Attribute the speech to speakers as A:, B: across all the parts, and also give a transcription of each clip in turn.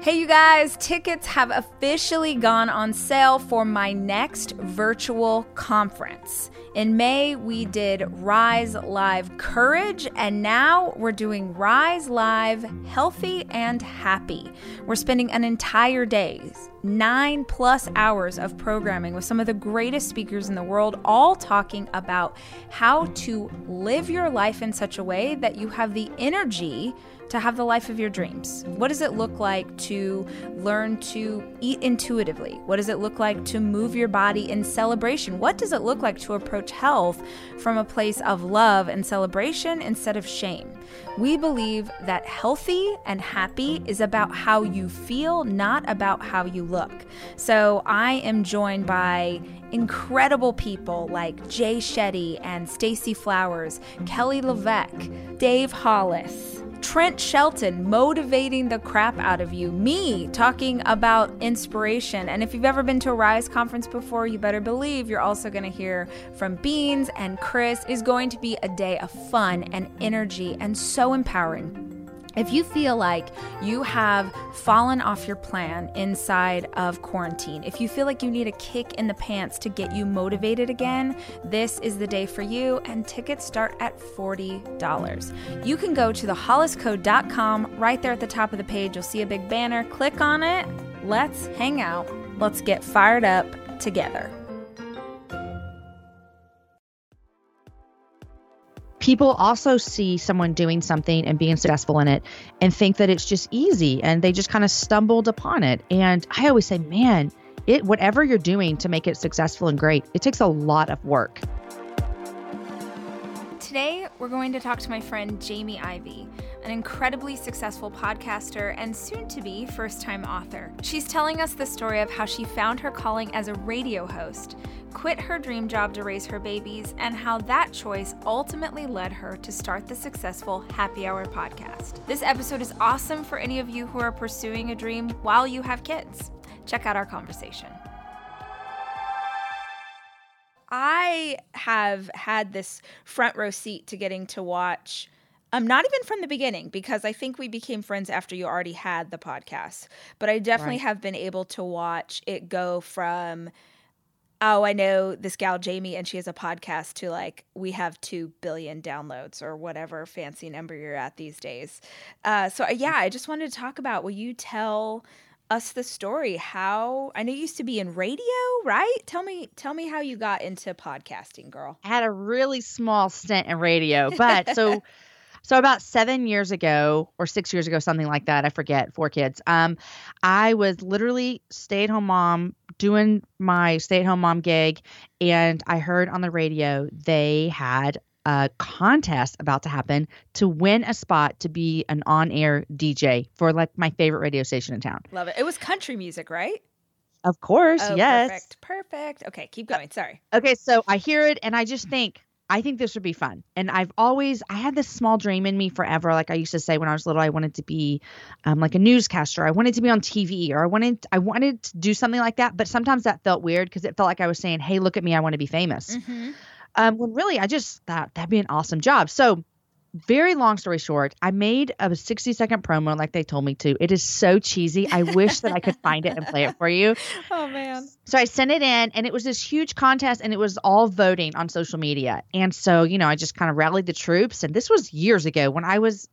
A: Hey, you guys, tickets have officially gone on sale for my next virtual conference. In May, we did Rise Live Courage, and now we're doing Rise Live Healthy and Happy. We're spending an entire day, nine plus hours of programming with some of the greatest speakers in the world, all talking about how to live your life in such a way that you have the energy to have the life of your dreams? What does it look like to learn to eat intuitively? What does it look like to move your body in celebration? What does it look like to approach health from a place of love and celebration instead of shame? We believe that healthy and happy is about how you feel, not about how you look. So I am joined by incredible people like Jay Shetty and Stacy Flowers, Kelly LeVeque, Dave Hollis. Trent Shelton motivating the crap out of you, me talking about inspiration. And if you've ever been to a Rise conference before, you better believe you're also going to hear from Beans and Chris. is going to be a day of fun and energy and so empowering. If you feel like you have fallen off your plan inside of quarantine, if you feel like you need a kick in the pants to get you motivated again, this is the day for you, and tickets start at $40. You can go to theholliscode.com. Right there at the top of the page, you'll see a big banner. Click on it. Let's hang out. Let's get fired up together.
B: People also see someone doing something and being successful in it and think that it's just easy and they just kind of stumbled upon it. And I always say, man, it whatever you're doing to make it successful and great, it takes a lot of work.
A: Today, we're going to talk to my friend Jamie Ivey, an incredibly successful podcaster and soon to be first time author. She's telling us the story of how she found her calling as a radio host quit her dream job to raise her babies, and how that choice ultimately led her to start the successful Happy Hour podcast. This episode is awesome for any of you who are pursuing a dream while you have kids. Check out our conversation. I have had this front row seat to getting to watch. Um, not even from the beginning, because I think we became friends after you already had the podcast. But I definitely right. have been able to watch it go from oh, I know this gal Jamie and she has a podcast to like we have 2 billion downloads or whatever fancy number you're at these days. Uh, so uh, yeah, I just wanted to talk about will you tell us the story how I know you used to be in radio, right? Tell me tell me how you got into podcasting, girl.
B: I had a really small stint in radio, but so So about seven years ago or six years ago, something like that, I forget, four kids. Um, I was literally stay at home mom doing my stay at home mom gig, and I heard on the radio they had a contest about to happen to win a spot to be an on air DJ for like my favorite radio station in town.
A: Love it. It was country music, right?
B: Of course, oh, yes.
A: Perfect. Perfect. Okay, keep going. Sorry.
B: Okay, so I hear it and I just think, I think this would be fun. And I've always I had this small dream in me forever. Like I used to say when I was little, I wanted to be um, like a newscaster. I wanted to be on TV, or I wanted I wanted to do something like that. But sometimes that felt weird because it felt like I was saying, "Hey, look at me, I want to be famous." Mm-hmm. Um, when really I just thought that'd be an awesome job. So very long story short, I made a 60 second promo like they told me to. It is so cheesy. I wish that I could find it and play it for you.
A: Oh, man.
B: So I sent it in, and it was this huge contest, and it was all voting on social media. And so, you know, I just kind of rallied the troops. And this was years ago when I was,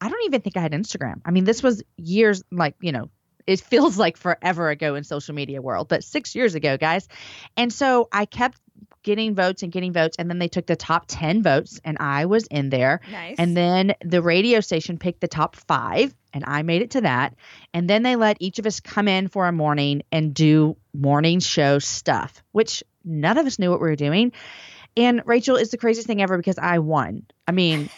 B: I don't even think I had Instagram. I mean, this was years, like, you know, it feels like forever ago in social media world, but six years ago, guys. And so I kept getting votes and getting votes. And then they took the top 10 votes, and I was in there.
A: Nice.
B: And then the radio station picked the top five, and I made it to that. And then they let each of us come in for a morning and do morning show stuff, which none of us knew what we were doing. And Rachel is the craziest thing ever because I won. I mean,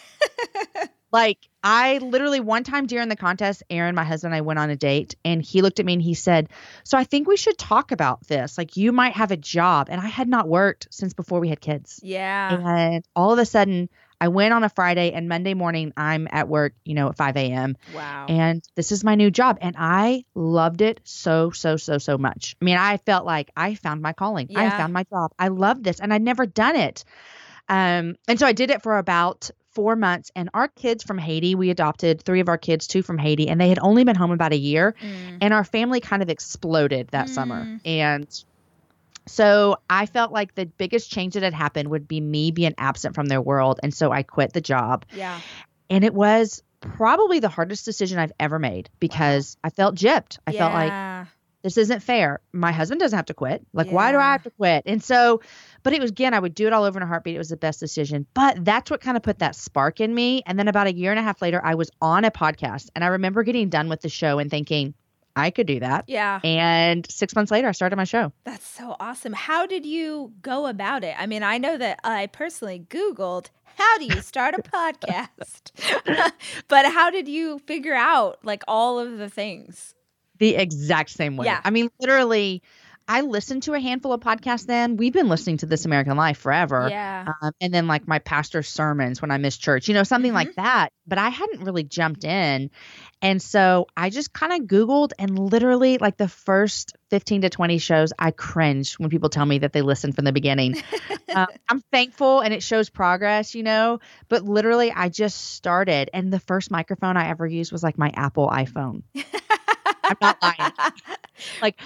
B: like I literally one time during the contest, Aaron, my husband, and I went on a date and he looked at me and he said, So I think we should talk about this. Like you might have a job. And I had not worked since before we had kids.
A: Yeah.
B: And all of a sudden I went on a Friday and Monday morning I'm at work, you know, at 5 a.m.
A: Wow.
B: And this is my new job. And I loved it so, so, so, so much. I mean, I felt like I found my calling. Yeah. I found my job. I loved this and I'd never done it. Um, and so I did it for about four months, and our kids from Haiti, we adopted three of our kids, two from Haiti, and they had only been home about a year.
A: Mm.
B: And our family kind of exploded that summer.
A: Mm.
B: And so I felt like the biggest change that had happened would be me being absent from their world. And so I quit the job.
A: Yeah.
B: And it was probably the hardest decision I've ever made because I felt gypped. I felt like
A: Yeah.
B: This isn't fair. My husband doesn't have to quit. Like, why do I have to quit? And so, but it was again, I would do it all over in a heartbeat. It was the best decision. But that's what kind of put that spark in me. And then about a year and a half later, I was on a podcast and I remember getting done with the show and thinking, I could do that.
A: Yeah.
B: And six months later, I started my show.
A: That's so awesome. How did you go about it? I mean, I know that I personally Googled how do you start a podcast, but how did you figure out like all of the things?
B: The exact same way.
A: Yeah.
B: I mean, literally, I listened to a handful of podcasts then. We've been listening to This American Life forever.
A: Yeah.
B: Um, and then like my pastor's sermons when I missed church, you know, something
A: Mm-hmm.
B: like that. But I hadn't really jumped in. And so I just kind of Googled and literally like the first 15 to 20 shows, I cringe when people tell me that they listened from the beginning. um, I'm thankful and it shows progress, you know, but literally I just started. And the first microphone I ever used was like my Apple iPhone. I'm not lying. Like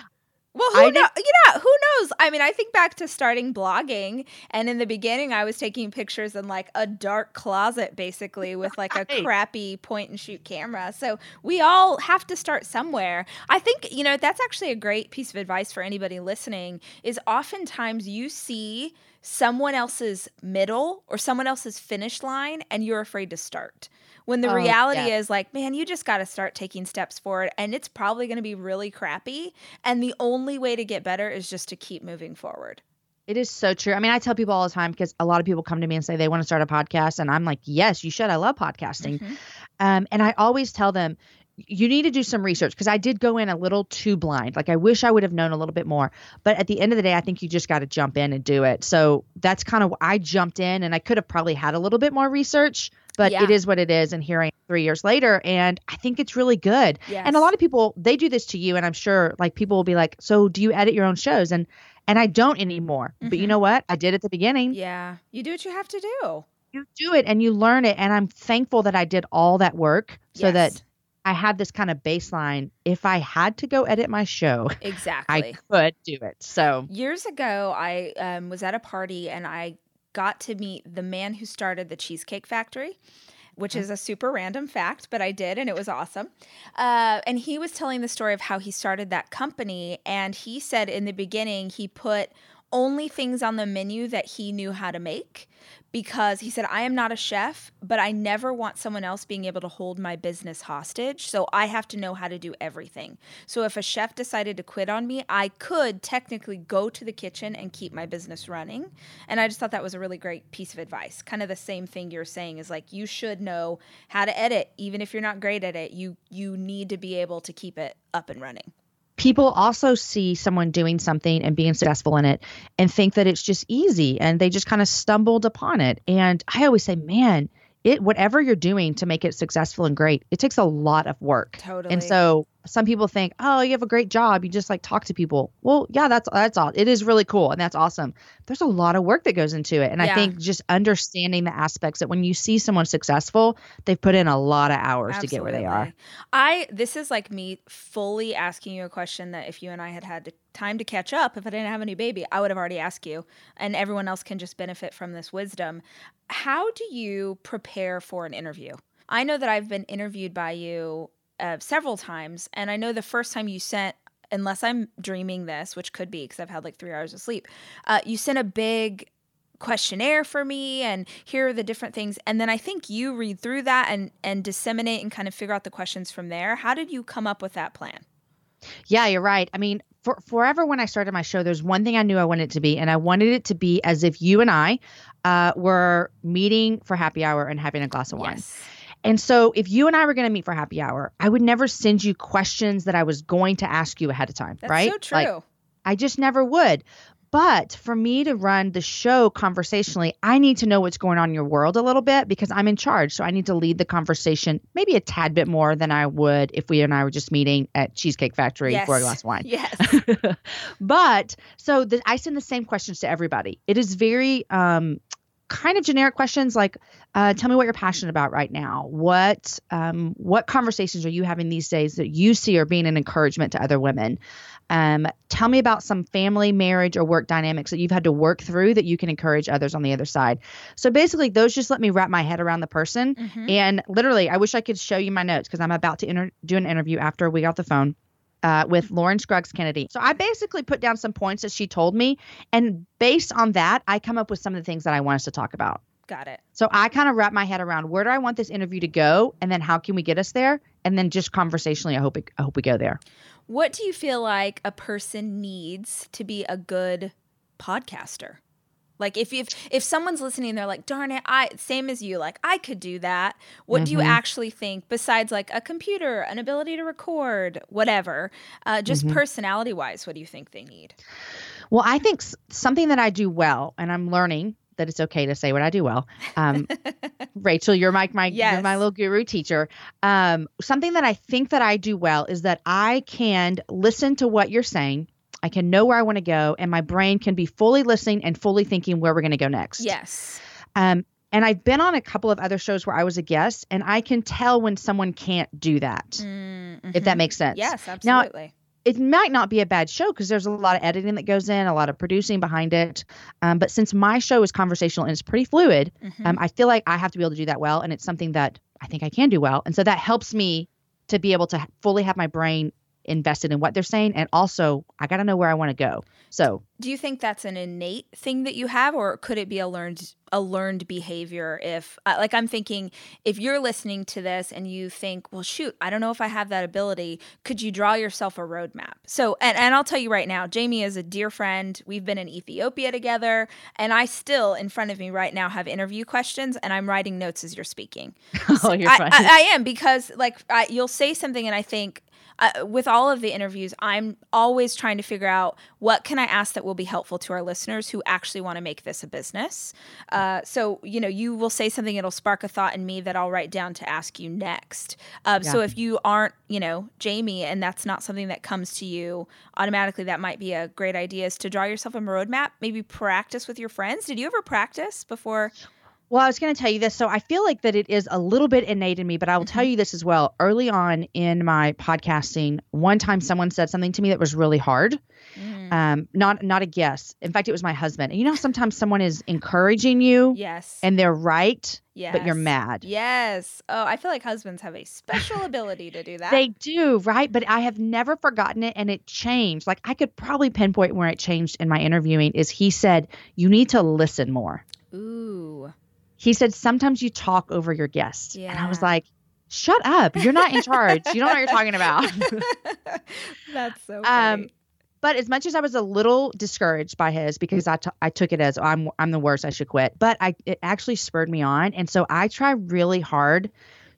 A: Well,
B: I
A: who know?
B: did-
A: Yeah, who knows? I mean, I think back to starting blogging, and in the beginning, I was taking pictures in like a dark closet, basically, with like a
B: Right.
A: crappy point and shoot camera. So we all have to start somewhere. I think you know that's actually a great piece of advice for anybody listening. Is oftentimes you see someone else's middle or someone else's finish line, and you're afraid to start. When the
B: Oh,
A: reality
B: yeah.
A: is like, man, you just got to start taking steps forward, and it's probably going to be really crappy. And the only way to get better is just to keep moving forward.
B: It is so true. I mean, I tell people all the time because a lot of people come to me and say they want to start a podcast, and I'm like, yes, you should. I love podcasting.
A: Mhm.
B: Um, and I always tell them, you need to do some research because I did go in a little too blind. Like I wish I would have known a little bit more. But at the end of the day, I think you just got to jump in and do it. So that's kind of I jumped in, and I could have probably had a little bit more research. But
A: Yeah.
B: it is what it is, and here I am three years later, and I think it's really good.
A: Yes.
B: And a lot of people they do this to you, and I'm sure like people will be like, "So do you edit your own shows?" And and I don't anymore. But you
A: Mhm.
B: know what? I did at the beginning.
A: Yeah, you do what you have to do.
B: You do it and you learn it, and I'm thankful that I did all that work so that I had this kind of baseline. If I had to go edit my show,
A: exactly.
B: I could do it. So
A: Years ago, I um, was at a party and I got to meet the man who started the Cheesecake Factory, which is a super random fact, but I did and it was awesome. Uh, and he was telling the story of how he started that company. And he said in the beginning, he put only things on the menu that he knew how to make because he said, I am not a chef, but I never want someone else being able to hold my business hostage. So I have to know how to do everything. So if a chef decided to quit on me, I could technically go to the kitchen and keep my business running. And I just thought that was a really great piece of advice. Kind of the same thing you're saying is like you should know how to edit even if you're not great at it. You you need to be able to keep it up and running.
B: People also see someone doing something and being successful in it and think that it's just easy and they just kind of stumbled upon it. And I always say, man, it whatever you're doing to make it successful and great, it takes a lot of work.
A: Totally.
B: And so some people think, oh, you have a great job. You just like talk to people. Well, yeah, that's that's all. It is really cool and that's awesome. There's a lot of work that goes into it. And
A: Yeah.
B: I think just understanding the aspects that when you see someone successful, they've put in a lot of hours to get where they are.
A: I this is like me fully asking you a question that if you and I had had time to catch up, if I didn't have any baby, I would have already asked you, and everyone else can just benefit from this wisdom. How do you prepare for an interview? I know that I've been interviewed by you uh, several times, and I know the first time you sent. Unless I'm dreaming this, which could be because I've had like three hours of sleep, uh, you sent a big questionnaire for me and here are the different things and then i think you read through that and and disseminate and kind of figure out the questions from there how did you come up with that plan
B: Yeah, you're right. I mean, for forever when I started my show, there's one thing I knew I wanted it to be, and I wanted it to be as if you and I uh, were meeting for happy hour and having a glass of wine.
A: yes
B: And so, if you and I were going to meet for happy hour, I would never send you questions that I was going to ask you ahead of time,
A: that's
B: right?
A: so true
B: Like, I just never would. But for me to run the show conversationally, I need to know what's going on in your world a little bit because I'm in charge. So I need to lead the conversation maybe a tad bit more than I would if we and I were just meeting at Cheesecake Factory
A: yes.
B: for a glass of wine.
A: yes
B: but so the, I send the same questions to everybody. It is very um kind of generic questions like uh, tell me what you're passionate about right now. What um, what conversations are you having these days that you see are being an encouragement to other women? Um, tell me about some family marriage or work dynamics that you've had to work through that you can encourage others on the other side. So basically those just let me wrap my head around the person. Mm-hmm. and literally i wish i could show you my notes because i'm about to inter- do an interview after we got the phone uh, with Lauren Scruggs Kennedy. So I basically put down some points that she told me, and based on that, I come up with some of the things that I want us to talk about.
A: Got it.
B: So I kind of wrap my head around where do I want this interview to go, and then how can we get us there, and then just conversationally, I hope it, I hope we go there.
A: What do you feel like a person needs to be a good podcaster? Like if if if someone's listening, they're like, "Darn it, I same as you. Like I could do that." What mm-hmm. do you mm-hmm. actually think besides like a computer, an ability to record, whatever? Uh, just mm-hmm. personality wise, what do you think they need?
B: Well, I think something that I do well, and I'm learning that it's okay to say what I do well. Um, Rachel, you're my my yes. you're my little guru teacher. Um, something that I think that I do well is that I can listen to what you're saying I can know where I want to go, and my brain can be fully listening and fully thinking where we're going to go next.
A: Yes.
B: Um, and I've been on a couple of other shows where I was a guest, and I can tell when someone can't do that, mm-hmm. if that makes sense.
A: Yes, absolutely.
B: Now, it might not be a bad show because there's a lot of editing that goes in, a lot of producing behind it. Um, but since my show is conversational and it's pretty fluid, mm-hmm. um, I feel like I have to be able to do that well. And it's something that I think I can do well. And so that helps me to be able to fully have my brain invested in what they're saying and also I got to know where I want to go. So,
A: do you think that's an innate thing that you have or could it be a learned a learned behavior if uh, like I'm thinking if you're listening to this and you think, "Well, shoot, I don't know if I have that ability." Could you draw yourself a roadmap? So, and and I'll tell you right now, Jamie is a dear friend. We've been in Ethiopia together, and I still in front of me right now have interview questions and I'm writing notes as you're speaking.
B: oh, you're
A: I, I, I, am because like I, you'll say something and I think uh, with all of the interviews, I'm always trying to figure out what can I ask that will be helpful to our listeners who actually want to make this a business. Uh, so you know, you will say something, it'll spark a thought in me that I'll write down to ask you next. Uh, yeah. So if you aren't, you know, Jamie, and that's not something that comes to you automatically, that might be a great idea. Is to draw yourself a roadmap. Maybe practice with your friends. Did you ever practice before?
B: Well, I was going to tell you this. So I feel like that it is a little bit innate in me, but I will mm-hmm. tell you this as well. Early on in my podcasting, one time someone said something to me that was really hard. Mm. Um, not not a guess. In fact, it was my husband. And you know, sometimes someone is encouraging you.
A: Yes.
B: And they're right. Yes. But you're mad.
A: Yes. Oh, I feel like husbands have a special ability to do that.
B: They do, right? But I have never forgotten it and it changed. Like I could probably pinpoint where it changed in my interviewing is he said, You need to listen more.
A: Ooh
B: he said sometimes you talk over your guests. Yeah. And I was like, shut up. You're not in charge. you don't know what you're talking about.
A: That's so um, funny. Um,
B: but as much as I was a little discouraged by his because I, t- I took it as I'm I'm the worst I should quit but I it actually spurred me on and so I try really hard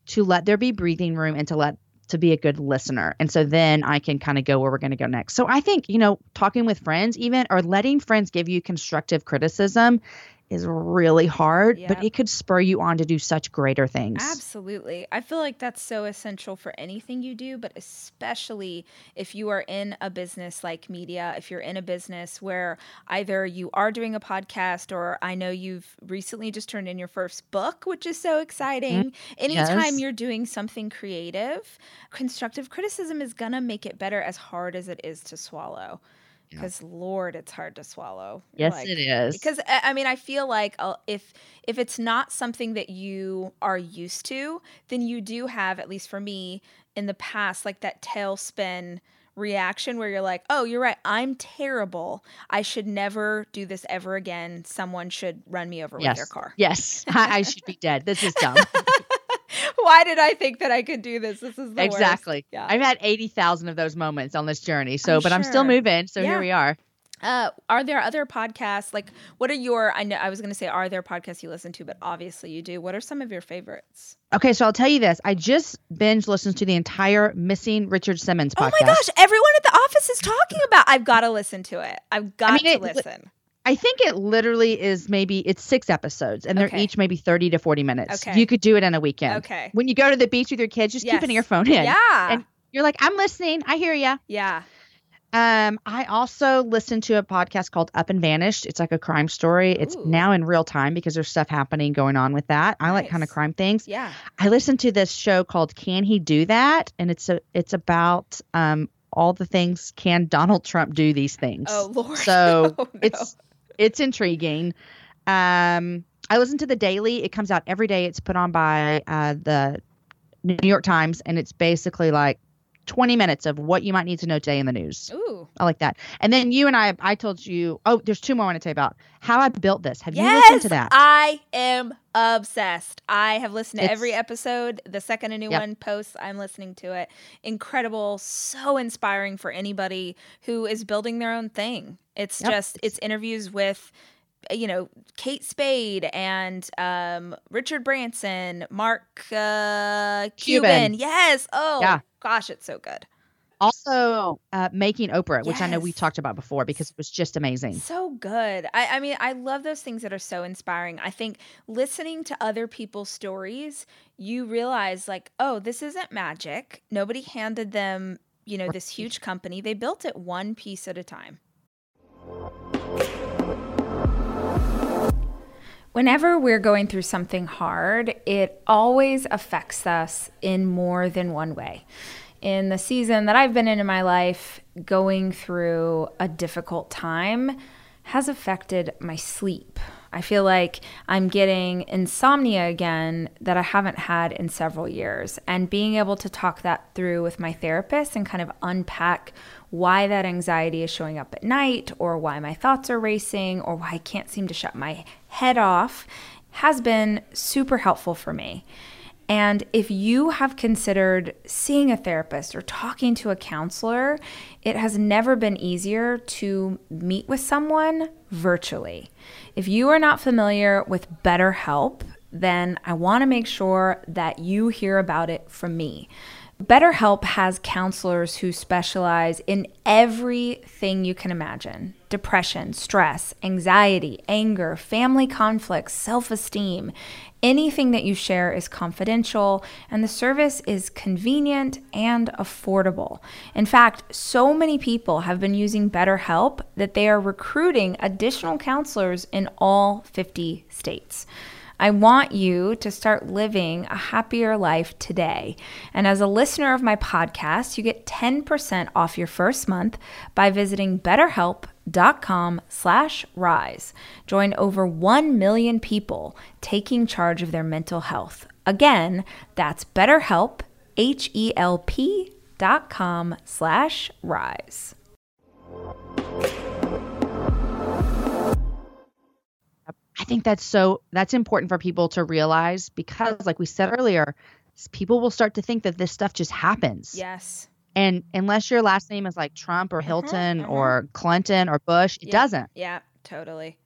B: to let there be breathing room and to let to be a good listener and so then I can kind of go where we're going to go next. So I think you know talking with friends even or letting friends give you constructive criticism is really hard, yep. but it could spur you on to do such greater things.
A: Absolutely. I feel like that's so essential for anything you do, but especially if you are in a business like media, if you're in a business where either you are doing a podcast or I know you've recently just turned in your first book, which is so exciting. Mm-hmm. Anytime yes. you're doing something creative, constructive criticism is going to make it better as hard as it is to swallow because yeah. lord it's hard to swallow.
B: Yes like, it is.
A: because i mean i feel like uh, if if it's not something that you are used to then you do have at least for me in the past like that tailspin reaction where you're like oh you're right i'm terrible. I should never do this ever again. Someone should run me over
B: yes.
A: with their car.
B: Yes. I, I should be dead. This is dumb
A: Why did I think that I could do this? This is
B: exactly.
A: Yeah.
B: I've had eighty thousand of those moments on this journey. So, I'm but sure. I'm still moving. So yeah. here we are.
A: Uh, are there other podcasts? Like, what are your? I know I was going to say, are there podcasts you listen to? But obviously, you do. What are some of your favorites?
B: Okay, so I'll tell you this. I just binge listened to the entire Missing Richard Simmons podcast.
A: Oh my gosh! Everyone at the office is talking about. I've got to listen to it. I've got I mean, to it, listen.
B: I think it literally is maybe it's six episodes and they're okay. each maybe 30 to 40 minutes.
A: Okay.
B: You could do it in a weekend.
A: Okay.
B: When you go to the beach with your kids, just yes. keep an earphone in.
A: Yeah.
B: And you're like, I'm listening. I hear you.
A: Yeah.
B: Um, I also listened to a podcast called Up and Vanished. It's like a crime story. It's
A: Ooh.
B: now in real time because there's stuff happening going on with that. I like kind of crime things.
A: Yeah.
B: I listened to this show called Can He Do That? And it's a it's about um all the things can Donald Trump do these things.
A: Oh Lord.
B: So
A: Oh, no.
B: it's it's intriguing. Um, I listen to the Daily. It comes out every day. It's put on by uh, the New York Times, and it's basically like 20 minutes of what you might need to know today in the news.
A: Ooh.
B: I like that. And then you and I, I told you. Oh, there's two more I want to tell you about. How I built this. Have you listened to that?
A: I am obsessed. I have listened to
B: It's-
A: every episode. The second a new
B: Yep.
A: one posts, I'm listening to it. Incredible, so inspiring for anybody who is building their own thing. It's
B: Yep.
A: just it's interviews with you know Kate Spade and um, Richard Branson, Mark uh, Cuban.
B: Cuban.
A: Yes. Oh
B: Yeah.
A: Gosh, it's so good.
B: also, uh, making Oprah, which I know we talked about before because it was just amazing.
A: So good. I, I mean, I love those things that are so inspiring. I think listening to other people's stories, you realize, like, oh, this isn't magic. Nobody handed them, you know, this huge company. They built it one piece at a time. Whenever we're going through something hard, it always affects us in more than one way. In the season that I've been in in my life, going through a difficult time has affected my sleep. I feel like I'm getting insomnia again that I haven't had in several years. And being able to talk that through with my therapist and kind of unpack why that anxiety is showing up at night, or why my thoughts are racing, or why I can't seem to shut my head off has been super helpful for me. And if you have considered seeing a therapist or talking to a counselor, it has never been easier to meet with someone virtually. If you are not familiar with BetterHelp, then I want to make sure that you hear about it from me. BetterHelp has counselors who specialize in everything you can imagine depression, stress, anxiety, anger, family conflicts, self esteem. Anything that you share is confidential, and the service is convenient and affordable. In fact, so many people have been using BetterHelp that they are recruiting additional counselors in all 50 states. I want you to start living a happier life today. And as a listener of my podcast, you get 10% off your first month by visiting betterhelp.com slash rise. Join over 1 million people taking charge of their mental health. Again, that's betterhelp, H-E-L-P dot com slash rise.
B: I think that's so that's important for people to realize because like we said earlier, people will start to think that this stuff just happens.
A: Yes.
B: And unless your last name is like Trump or Hilton
A: mhm.
B: or Clinton or Bush, it
A: Yeah.
B: doesn't.
A: Yeah, totally.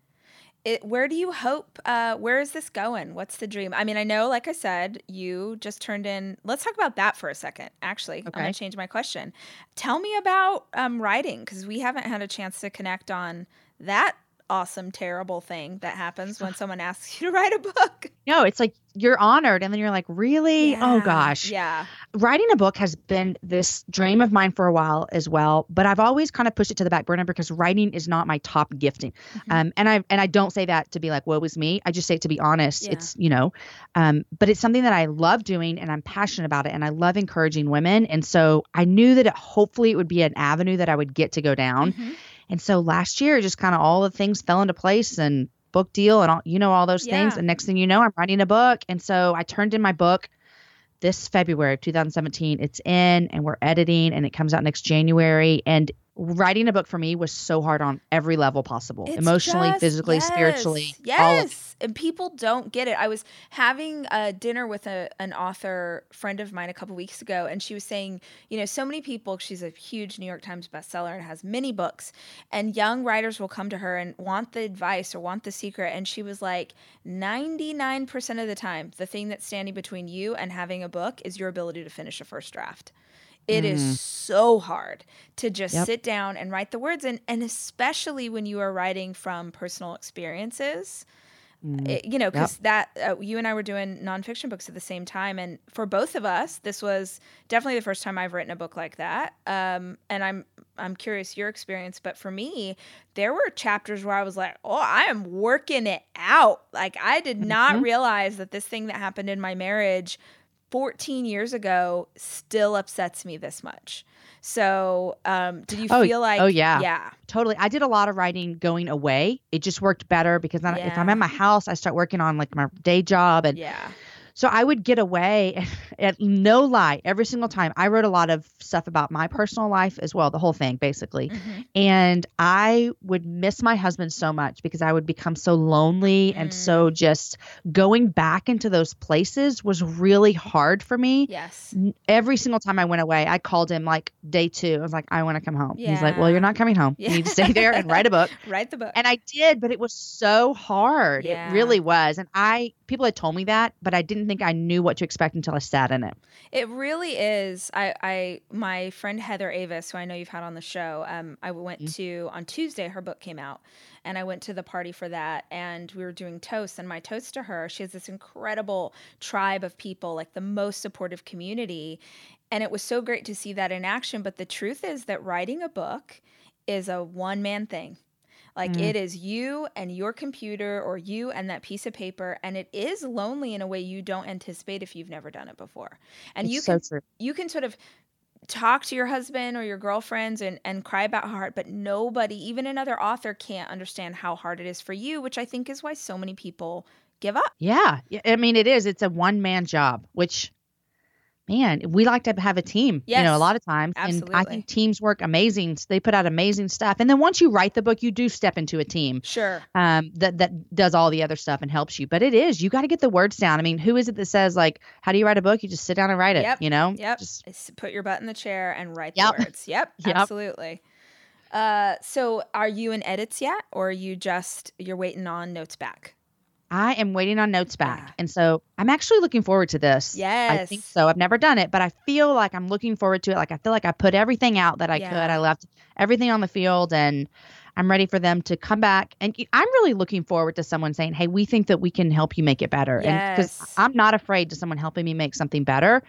A: It, where do you hope? Uh, where is this going? What's the dream? I mean, I know, like I said, you just turned in. Let's talk about that for a second. Actually,
B: okay.
A: I'm gonna change my question. Tell me about um, writing because we haven't had a chance to connect on that awesome, terrible thing that happens when someone asks you to write a book.
B: No, it's like you're honored and then you're like, "Really? Oh gosh."
A: Yeah.
B: Writing a book has been this dream of mine for a while as well, but I've always kind of pushed it to the back burner because writing is not my top gifting.
A: Mm-hmm.
B: Um, and I and I don't say that to be like, "Woe is me." I just say it to be honest.
A: Yeah.
B: It's you know, um, but it's something that I love doing and I'm passionate about it and I love encouraging women. And so I knew that it, hopefully it would be an avenue that I would get to go down.
A: Mhm.
B: And so last year, just kind of all the things fell into place and book deal and all, you know, all those things.
A: Yeah.
B: And next thing you know, I'm writing a book. And so I turned in my book this February of 2017. It's in and we're editing and it comes out next January. And writing a book for me was so hard on every level possible
A: It's
B: emotionally,
A: just-
B: physically,
A: yes,
B: spiritually.
A: Yes. And people don't get it. I was having a dinner with a, an author friend of mine a couple weeks ago, and she was saying, you know, so many people, she's a huge New York Times bestseller and has many books, and young writers will come to her and want the advice or want the secret. And she was like, 99% of the time, the thing that's standing between you and having a book is your ability to finish a first draft. It is so hard to just
B: Yep.
A: sit down and write the words and and especially when you are writing from personal experiences
B: Mm.
A: It- you know, because that uh, you and I were doing nonfiction books at the same time, and for both of us, this was definitely the first time I've written a book like that. Um, and I'm I'm curious your experience, but for me, there were chapters where I was like, "Oh, I am working it out." Like I did not
B: Mhm.
A: realize that this thing that happened in my marriage 14 years ago still upsets me this much. So, um, did you
B: Oh,
A: feel like?
B: oh, yeah.
A: yeah,
B: totally. I did a lot of writing going away. It just worked better because then if I'm at my house, I start working on like my day job and
A: yeah,
B: So I would get away at no lie every single time. I wrote a lot of stuff about my personal life as well, the whole thing basically.
A: Mhm.
B: And I would miss my husband so much because I would become so lonely and so
A: Mm.
B: just going back into those places was really hard for me.
A: yes,
B: Every single time I went away, I called him like day two. I was like, I want to come home. Yeah. He's like, Well, you're not coming home. You need to stay there and write a book.
A: write the book.
B: And I did, but it was so hard.
A: Yeah.
B: It really was. And I people had told me that, but I didn't think I knew what to expect until I sat in it.
A: It really is. I, I, my friend Heather Avis, who I know you've had on the show, um, I went
B: Mm-hmm.
A: to on Tuesday. Her book came out, and I went to the party for that. And we were doing toasts. And my toast to her, she has this incredible tribe of people, like the most supportive community. And it was so great to see that in action. But the truth is that writing a book is a one man thing. Like
B: Mm.
A: it is you and your computer or you and that piece of paper and it is lonely in a way you don't anticipate if you've never done it before. And
B: It's
A: you can
B: true.
A: you can sort of talk to your husband or your girlfriends and, and cry about how hard, but nobody, even another author, can't understand how hard it is for you, which I think is why so many people give up.
B: Yeah. Yeah, I mean it is. It's a one man job, which man, we like to have a team, you know, a lot of times. And I think teams work amazing. They put out amazing stuff. And then once you write the book, you do step into a team.
A: Sure.
B: um, that that does all the other stuff and helps you. But it is you got to get the words down. I mean, who is it that says like, how do you write a book? You just sit down and write it.
A: Yep,
B: You know,
A: Yep.
B: Just
A: It's put your butt in the chair and write
B: Yep.
A: the words. Yep.
B: Yep.
A: Absolutely. Uh, so are you in edits yet or are you just you're waiting on notes back?
B: I am waiting on notes back,
A: Yeah.
B: and so I'm actually looking forward to this.
A: Yes.
B: I think so. I've never done it, but I feel like I'm looking forward to it. Like I feel like I put everything out that I
A: Yeah.
B: could. I left everything on the field, and I'm ready for them to come back. And I'm really looking forward to someone saying, "Hey, we think that we can help you make it better." And because I'm not afraid to someone helping me make something better.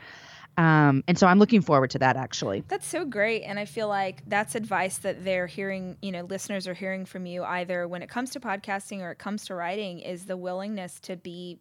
B: Um, and so I'm looking forward to that actually.
A: That's so great. And I feel like that's advice that they're hearing, you know, listeners are hearing from you either when it comes to podcasting or it comes to writing is the willingness to be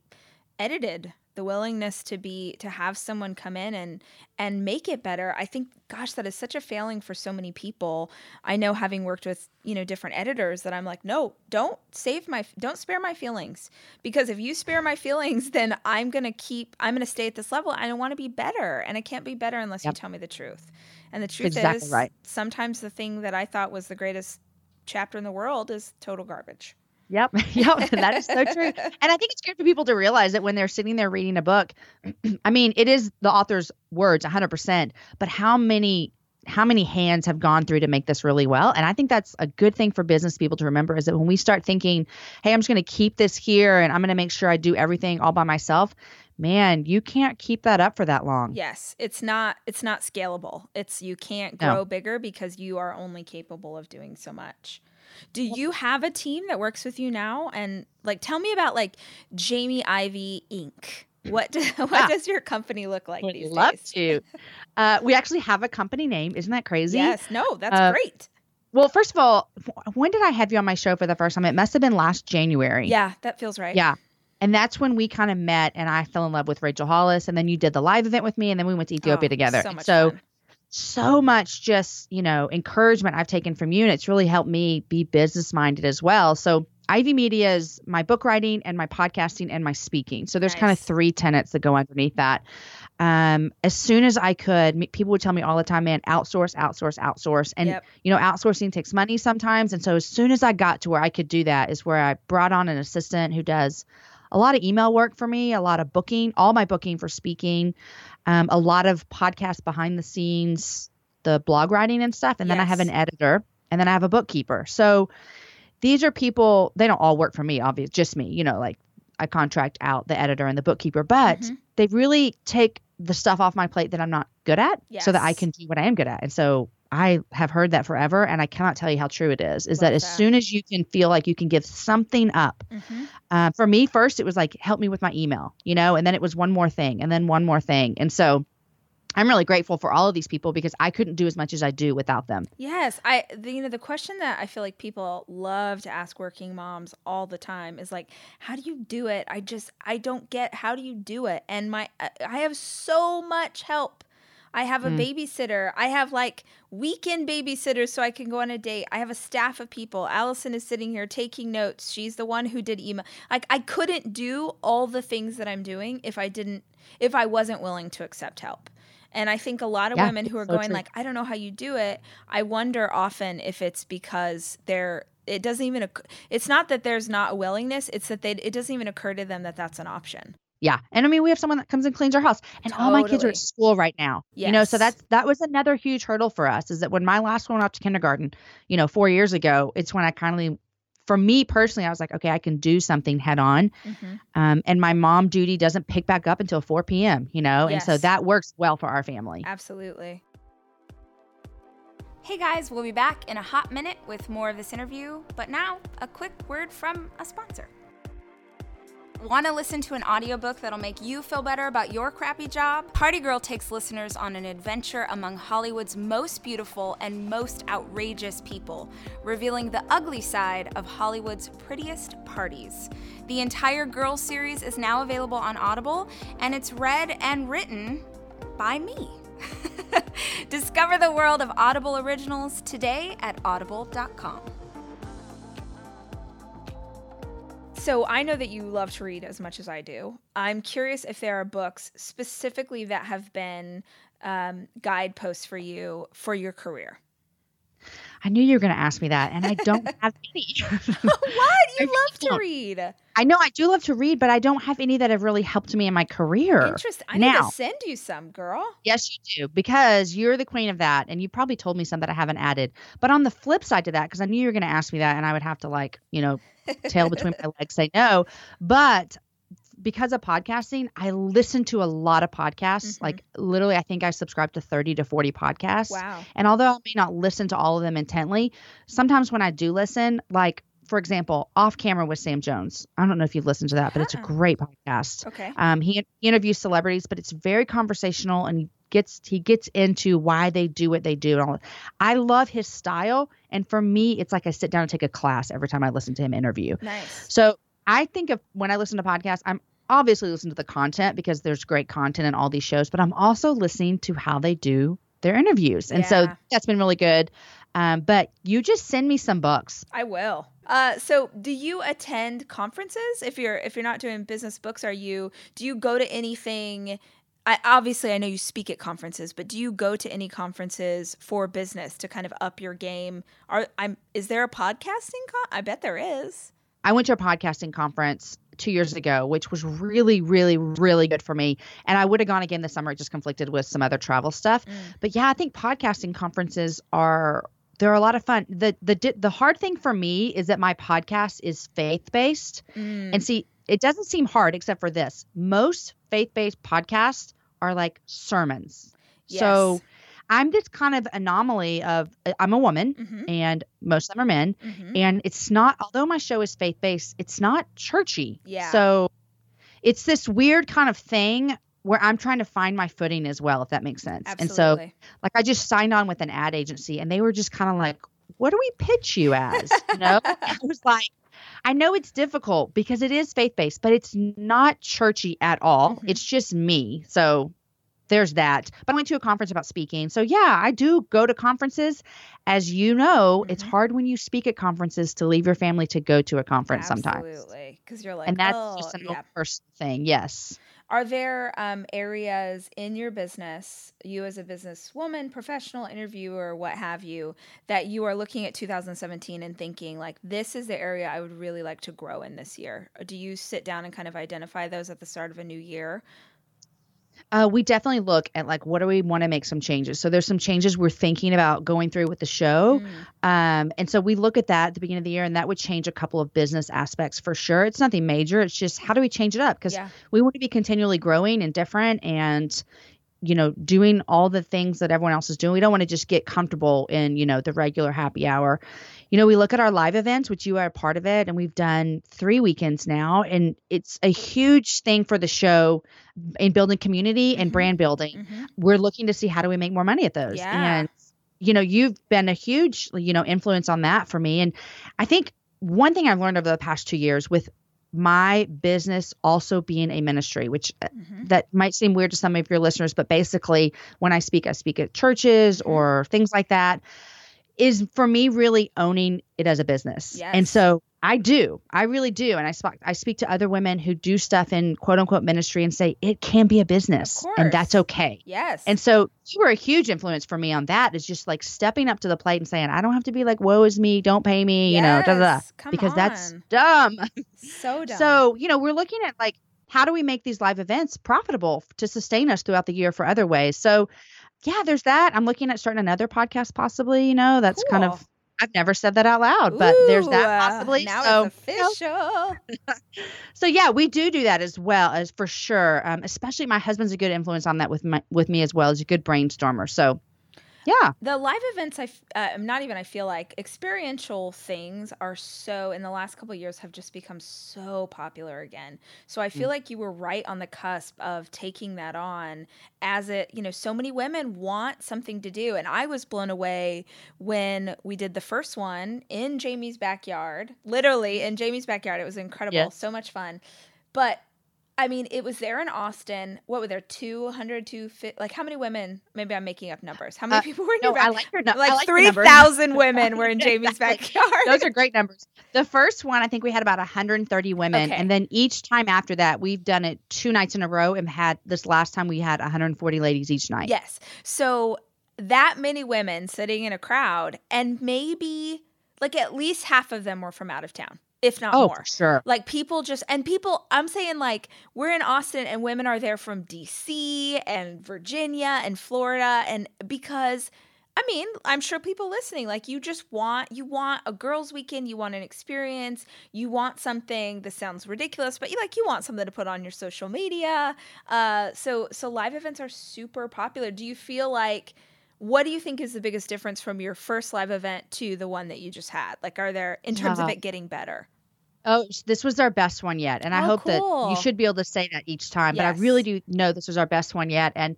A: edited, the willingness to be to have someone come in and and make it better. I think gosh, that is such a failing for so many people. I know having worked with, you know, different editors that I'm like, "No, don't save my don't spare my feelings because if you spare my feelings, then I'm going to keep I'm going to stay at this level. I don't want to be better, and I can't be better unless you tell me the truth." And the truth
B: Exactly
A: is,
B: right.
A: sometimes the thing that I thought was the greatest chapter in the world is total garbage.
B: Yep. yep. That is so true. And I think it's good for people to realize that when they're sitting there reading a book, I mean, it is the author's words 100%, but how many how many hands have gone through to make this really well? And I think that's a good thing for business people to remember is that when we start thinking, "Hey, I'm just going to keep this here and I'm going to make sure I do everything all by myself," man, you can't keep that up for that long.
A: Yes, it's not it's not scalable. It's you can't
B: No.
A: grow bigger because you are only capable of doing so much. Do you have a team that works with you now? And like tell me about like Jamie Ivey Inc. What do, what
B: Ah.
A: does your company look like
B: Would love
A: days?
B: to. Uh, we actually have a company name. Isn't that crazy?
A: Yes, no, that's
B: Uh,
A: great.
B: Well, first of all, when did I have you on my show for the first time? It must have been last January.
A: Yeah, that feels right.
B: Yeah. And that's when we kind of met and I fell in love with Rachel Hollis. And then you did the live event with me and then we went to Ethiopia
A: Oh,
B: together.
A: So
B: so. So much just, you know, encouragement I've taken from you. And it's really helped me be business minded as well. So Ivey Media is my book writing and my podcasting and my speaking. So there's kind of three tenets that go underneath that. Um, as soon as I could, people would tell me all the time, man, outsource, outsource, outsource. And,
A: Yep.
B: you know, outsourcing takes money sometimes. And so as soon as I got to where I could do that is where I brought on an assistant who does a lot of email work for me, a lot of booking, all my booking for speaking, um, a lot of podcast behind the scenes, the blog writing and stuff. And then I have an editor and then I have a bookkeeper. So these are people, they don't all work for me, obviously, just me, you know, like I contract out the editor and the bookkeeper, but
A: Mhm.
B: they really take the stuff off my plate that I'm not good at so that I can do what I am good at. And so I have heard that forever, and I cannot tell you how true it is. Is
A: Love
B: that as
A: that.
B: soon as you can feel like you can give something up,
A: Mhm.
B: uh, for me, first it was like help me with my email, you know, and then it was one more thing, and then one more thing, and so I'm really grateful for all of these people because I couldn't do as much as I do without them.
A: Yes, I the, you know the question that I feel like people love to ask working moms all the time is like, how do you do it? I just I don't get how do you do it? And my I have so much help. I have a
B: Mm.
A: babysitter. I have like weekend babysitters so I can go on a date. I have a staff of people. Allison is sitting here taking notes. She's the one who did email. Like I couldn't do all the things that I'm doing if I didn't if I wasn't willing to accept help. And I think a lot of
B: Yeah,
A: women who are
B: so
A: going
B: true.
A: like, I don't know how you do it. I wonder often if it's because they're. It doesn't even. It's not that there's not a willingness. It's that they. It doesn't even occur to them that that's an option.
B: Yeah. And I mean, we have someone that comes and cleans our house, and all my kids are at school right now. You know, so that's that was another huge hurdle for us. Is that when my last one went off to kindergarten, you know, four years ago, it's when I kind kindly, for me personally, I was like, okay, I can do something head on.
A: Mhm.
B: Um, and my mom duty doesn't pick back up until 4 p.m. You know, and so that works well for our family.
A: Absolutely. Hey guys, we'll be back in a hot minute with more of this interview. But now, a quick word from a sponsor. Want to listen to an audiobook that'll make you feel better about your crappy job? Party Girl takes listeners on an adventure among Hollywood's most beautiful and most outrageous people, revealing the ugly side of Hollywood's prettiest parties. The entire Girl series is now available on Audible, and it's read and written by me. Discover the world of Audible originals today at audible.com. So I know that you love to read as much as I do. I'm curious if there are books specifically that have been um, guideposts for you for your career.
B: I knew you were going to ask me that, and I don't have any.
A: what? You love to read.
B: I know I do love to read, but I don't have any that have really helped me in my career.
A: Interesting. I need
B: Now-
A: to send you some, girl.
B: Yes, you do, because you're the queen of that, and you probably told me some that I haven't added. But on the flip side to that, because I knew you were going to ask me that, and I would have to like, you know, tail between my legs say no. But because of podcasting, I listen to a lot of podcasts.
A: Mhm.
B: Like literally, I think I subscribe to thirty to forty podcasts.
A: Wow.
B: And although I may not listen to all of them intently, sometimes when I do listen, like for example, off camera with Sam Jones. I don't know if you've listened to that, but it's a great podcast.
A: Okay.
B: Um, he, he interviews celebrities, but it's very conversational and he gets he gets into why they do what they do. And all. I love his style, and for me, it's like I sit down and take a class every time I listen to him interview.
A: Nice.
B: So I think of when I listen to podcasts, I'm obviously listening to the content because there's great content in all these shows, but I'm also listening to how they do their interviews, and so that's been really good. Um, but you just send me some books.
A: I will. Uh, so do you attend conferences? If you're if you're not doing business books, are you do you go to anything? I obviously I know you speak at conferences, but do you go to any conferences for business to kind of up your game? Are I'm is there a podcasting con? I bet there is.
B: I went to a podcasting conference two years ago, which was really, really, really good for me. And I would have gone again this summer. It just conflicted with some other travel stuff.
A: Mm.
B: But yeah, I think podcasting conferences are they're a lot of fun. The the the hard thing for me is that my podcast is faith based.
A: Mm.
B: And see, it doesn't seem hard except for this. Most faith based podcasts are like sermons.
A: Yes.
B: So I'm this kind of anomaly of I'm a woman
A: Mhm.
B: and most of them are men
A: Mhm.
B: and it's not although my show is faith based it's not churchy
A: Yeah.
B: so it's this weird kind of thing where i'm trying to find my footing as well if that makes sense Absolutely. and so like i just signed on with an ad agency and they were just kind of like what do we pitch you as you know i was like i know it's difficult because it is faith based but it's not churchy at all
A: Mhm.
B: it's just me so there's that. But I went to a conference about speaking. So yeah, I do go to conferences. As you know, it's
A: Mhm.
B: hard when you speak at conferences to leave your family to go to a conference sometimes.
A: Absolutely, because you're like,
B: And that's
A: oh,
B: just an
A: yeah.
B: personal thing. Yes.
A: Are there um, areas in your business, you as a businesswoman, professional interviewer, what have you, that you are looking at 2017 and thinking, like, this is the area I would really like to grow in this year? Do you sit down and kind of identify those at the start of a new year?
B: Uh, we definitely look at like what do we want to make some changes. So there's some changes we're thinking about going through with the show.
A: Mm,
B: Um, and so we look at that at the beginning of the year, and that would change a couple of business aspects for sure. It's nothing major. It's just how do we change it up? Because
A: yeah.
B: we want to be continually growing and different and you know, doing all the things that everyone else is doing. We don't want to just get comfortable in, you know, the regular happy hour. You know, we look at our live events, which you are a part of it, and we've done three weekends now. And it's a huge thing for the show in building community and
A: Mhm.
B: brand building.
A: Mhm.
B: We're looking to see how do we make more money at those.
A: Yeah.
B: And, you know, you've been a huge, you know, influence on that for me. And I think one thing I've learned over the past two years with my business also being a ministry, which uh,
A: Mhm.
B: that might seem weird to some of your listeners, but basically, when I speak, I speak at churches
A: Mm-hmm.
B: or things like that, is for me really owning it as a business.
A: Yes.
B: And so I do, I really do. And I speak, I speak to other women who do stuff in quote unquote ministry and say it can be a business and that's okay.
A: Yes.
B: And so you were a huge influence for me on that. Is just like stepping up to the plate and saying, I don't have to be like, woe is me, don't pay me, you know, da da da.
A: Yes,
B: Because that's dumb.
A: so dumb.
B: So, you know, we're looking at like how do we make these live events profitable to sustain us throughout the year for other ways. So, yeah, there's that. I'm looking at starting another podcast possibly, you know, that's kind of I've never said that out loud, but there's
A: Ooh,
B: that
A: uh,
B: possibly.
A: Now
B: so,
A: it's
B: you know,
A: official.
B: so yeah, we do do that as well as for sure. Um, especially my husband's a good influence on that with my with me as well. as a good brainstormer. So, yeah,
A: The live events, I f- uh, not even. I feel like experiential things are so in the last couple of years have just become so popular again. So I
B: Mm.
A: feel like you were right on the cusp of taking that on as it. You know, so many women want something to do, and I was blown away when we did the first one in Jamie's backyard, literally in Jamie's backyard. It was incredible,
B: Yes.
A: so much fun, but. I mean, it was there in Austin. What were there? 200, 250? Like, how many women? Maybe I'm making up numbers. How many
B: Uh,
A: people were in your
B: backyard? I like your
A: like
B: like your
A: three
B: numbers.
A: women were in Jamie's
B: Exactly.
A: backyard.
B: those are great numbers. The first one, I think we had about 130 women,
A: Okay.
B: and then each time after that, we've done it two nights in a row, and had this last time we had 140 ladies each night.
A: yes. So that many women sitting in a crowd, and maybe like at least half of them were from out of town, if not
B: Oh,
A: more.
B: sure.
A: Like people just and people I'm saying like we're in Austin and women are there from DC and Virginia and Florida and because I mean, I'm sure people listening like you just want you want a girls weekend, you want an experience, you want something that sounds ridiculous, but you like you want something to put on your social media. Uh so so live events are super popular. Do you feel like what do you think is the biggest difference from your first live event to the one that you just had? Like are there in terms of it getting better?
B: Oh, this was our best one yet, and I
A: Oh,
B: hope that you should be able to say that each time. But I really do know this was our best one yet, and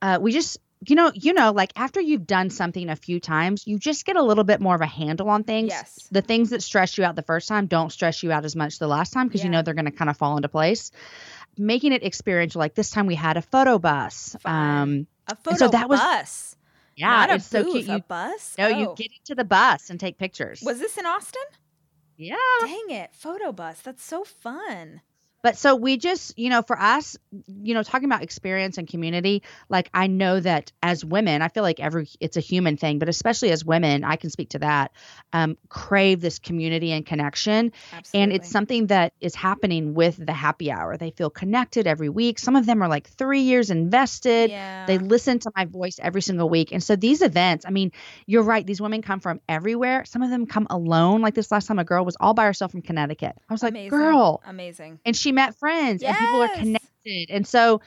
B: uh, we just, you know, you know, like after you've done something a few times, you just get a little bit more of a handle on things.
A: Yes.
B: The things that stress you out the first time don't stress you out as much the last time because you know they're going to kind of fall into place. Making it experiential, like this time we had a photo bus. Um,
A: A photo
B: so that was-
A: bus.
B: yeah,
A: Not a
B: it's so
A: booth,
B: cute.
A: a
B: You
A: bus.
B: no, you
A: Oh.
B: get into the bus and take pictures.
A: Was this in Austin?
B: Yeah.
A: Dang it, photo bus. That's so fun.
B: But so we just, you know, for us, you know, talking about experience and community, like I know that as women, I feel like every it's a human thing, but especially as women, I can speak to that, um, crave this community and connection.
A: Absolutely.
B: And it's something that is happening with the happy hour. They feel connected every week. Some of them are like three years invested.
A: yeah.
B: They listen to my voice every single week. And so these events, I mean, you're right. These women come from everywhere. Some of them come alone. Like this last time, a girl was all by herself from Connecticut. I was like,
A: Amazing.
B: girl,
A: Amazing.
B: and she met friends and people are connected. And so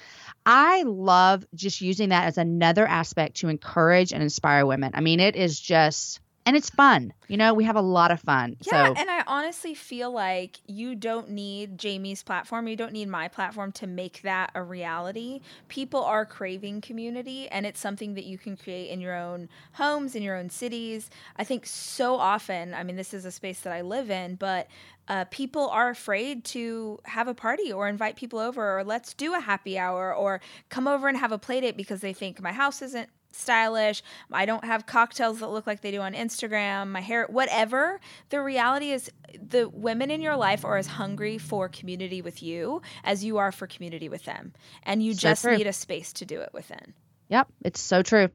B: I love just using that as another aspect to encourage and inspire women. I mean, it is just and it's fun. You know, we have a lot of fun.
A: Yeah,
B: so
A: and I honestly feel like you don't need Jamie's platform. You don't need my platform to make that a reality. People are craving community, and it's something that you can create in your own homes, in your own cities. I think so often, I mean, this is a space that I live in, but uh, people are afraid to have a party or invite people over, or let's do a happy hour, or come over and have a play date because they think my house isn't stylish. I don't have cocktails that look like they do on Instagram, my hair, whatever. The reality is, the women in your life are as hungry for community with you as you are for community with them. And you
B: So
A: just
B: true.
A: need a space to do it within.
B: Yep, it's so true.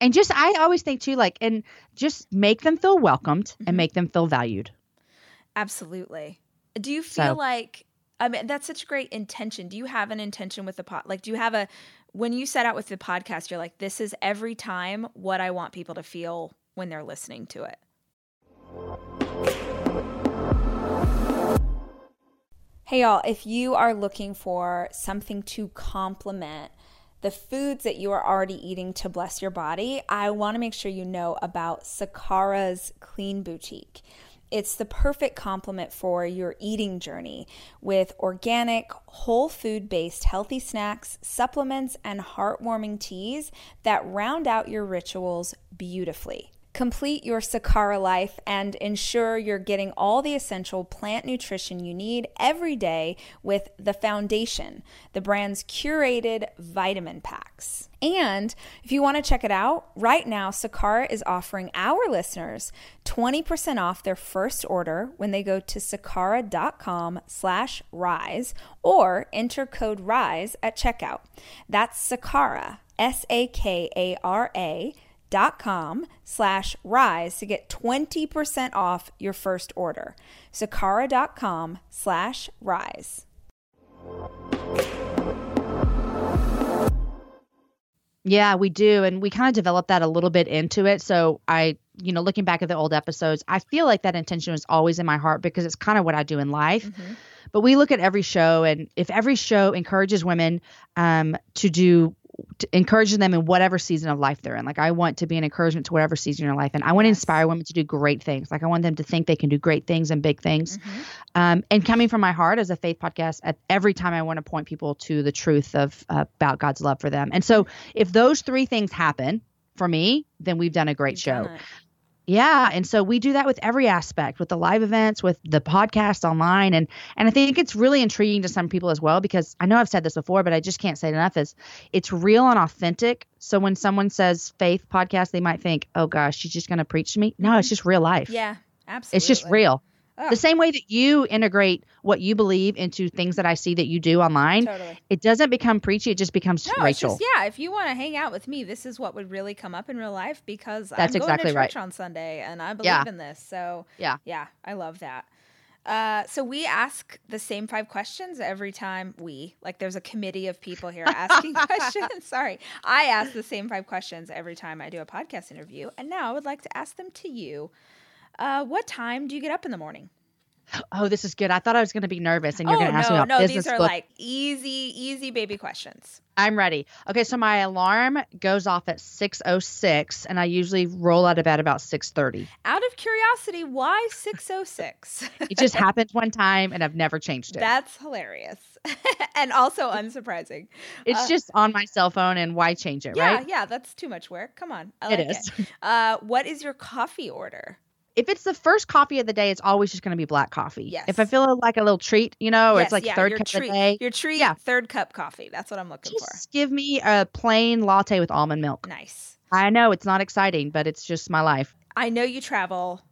B: And just I always think too, like, and just make them feel welcomed
A: Mhm.
B: and make them feel valued.
A: Absolutely. Do you feel
B: So-
A: like I mean that's such a great intention. Do you have an intention with the pot? Like do you have a when you set out with the podcast you're like this is every time what I want people to feel when they're listening to it. Hey y'all, if you are looking for something to complement the foods that you are already eating to bless your body, I want to make sure you know about Sakara's Clean Boutique. It's the perfect complement for your eating journey with organic, whole food based healthy snacks, supplements, and heartwarming teas that round out your rituals beautifully. Complete your Sakara life and ensure you're getting all the essential plant nutrition you need every day with The Foundation, the brand's curated vitamin packs. And if you want to check it out, right now Sakara is offering our listeners 20% off their first order when they go to sakara.com slash rise or enter code RISE at checkout. That's Sakara, S-A-K-A-R-A dot com slash rise to get 20% off your first order. Sakara.com slash rise.
B: Yeah, we do. And we kind of developed that a little bit into it. So I, you know, looking back at the old episodes, I feel like that intention was always in my heart because it's kind of what I do in life. Mm-hmm. But we look at every show, and if every show encourages women um, to do encouraging them in whatever season of life they're in. Like I want to be an encouragement to whatever season in your life, and I want to inspire women to do great things. Like I want them to think they can do great things and big things. Mm-hmm. Um, and coming from my heart as a faith podcast, at every time I want to point people to the truth of uh, about God's love for them. And so if those three things happen for me, then we've done a great You've show. Yeah, and so we do that with every aspect, with the live events, with the podcast online, and and I think it's really intriguing to some people as well because I know I've said this before, but I just can't say it enough. Is it's real and authentic. So when someone says faith podcast, they might think, oh gosh, she's just going to preach to me. No, it's just real life.
A: Yeah, absolutely.
B: It's just real. Oh. The same way that you integrate what you believe into things that I see that you do online, totally. it doesn't become preachy. It just becomes no, Rachel.
A: Just, yeah, if you want to hang out with me, this is what would really come up in real life because That's I'm going exactly to church right. on Sunday and I believe yeah. in this. So yeah, yeah, I love that. Uh, so we ask the same five questions every time we like. There's a committee of people here asking questions. Sorry, I ask the same five questions every time I do a podcast interview, and now I would like to ask them to you. Uh, what time do you get up in the morning?
B: Oh, this is good. I thought I was going to be nervous, and you're
A: oh,
B: going to ask
A: no,
B: me about
A: no,
B: business
A: these are
B: book.
A: like easy, easy baby questions.
B: I'm ready. Okay, so my alarm goes off at 6:06, and I usually roll out of bed about 6:30.
A: Out of curiosity, why 6:06?
B: it just happened one time, and I've never changed it.
A: That's hilarious, and also unsurprising.
B: It's uh, just on my cell phone, and why change it?
A: Yeah,
B: right?
A: yeah, that's too much work. Come on, I like it is. It. Uh, what is your coffee order?
B: If it's the first coffee of the day, it's always just going to be black coffee.
A: Yes.
B: If I feel like a little treat, you know,
A: yes,
B: it's like
A: yeah,
B: third cup
A: treat,
B: of the day.
A: Your treat, yeah. third cup coffee. That's what I'm looking
B: just
A: for.
B: Just give me a plain latte with almond milk.
A: Nice.
B: I know it's not exciting, but it's just my life.
A: I know you travel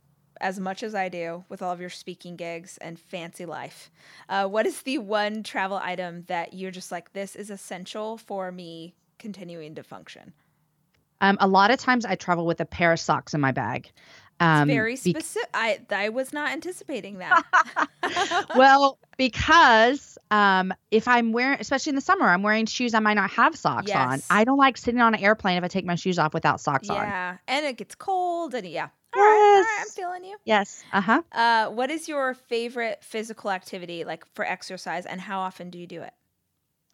A: as much as I do with all of your speaking gigs and fancy life. Uh, what is the one travel item that you're just like, this is essential for me continuing to function?
B: Um, a lot of times I travel with a pair of socks in my bag.
A: Um, very specific. Be- I I was not anticipating that.
B: well, because um, if I'm wearing, especially in the summer, I'm wearing shoes I might not have socks yes. on. I don't like sitting on an airplane if I take my shoes off without socks
A: yeah.
B: on.
A: Yeah, and it gets cold, and yeah. All yes. right, all right, I'm feeling you.
B: Yes. Uh-huh.
A: Uh What is your favorite physical activity, like for exercise, and how often do you do it?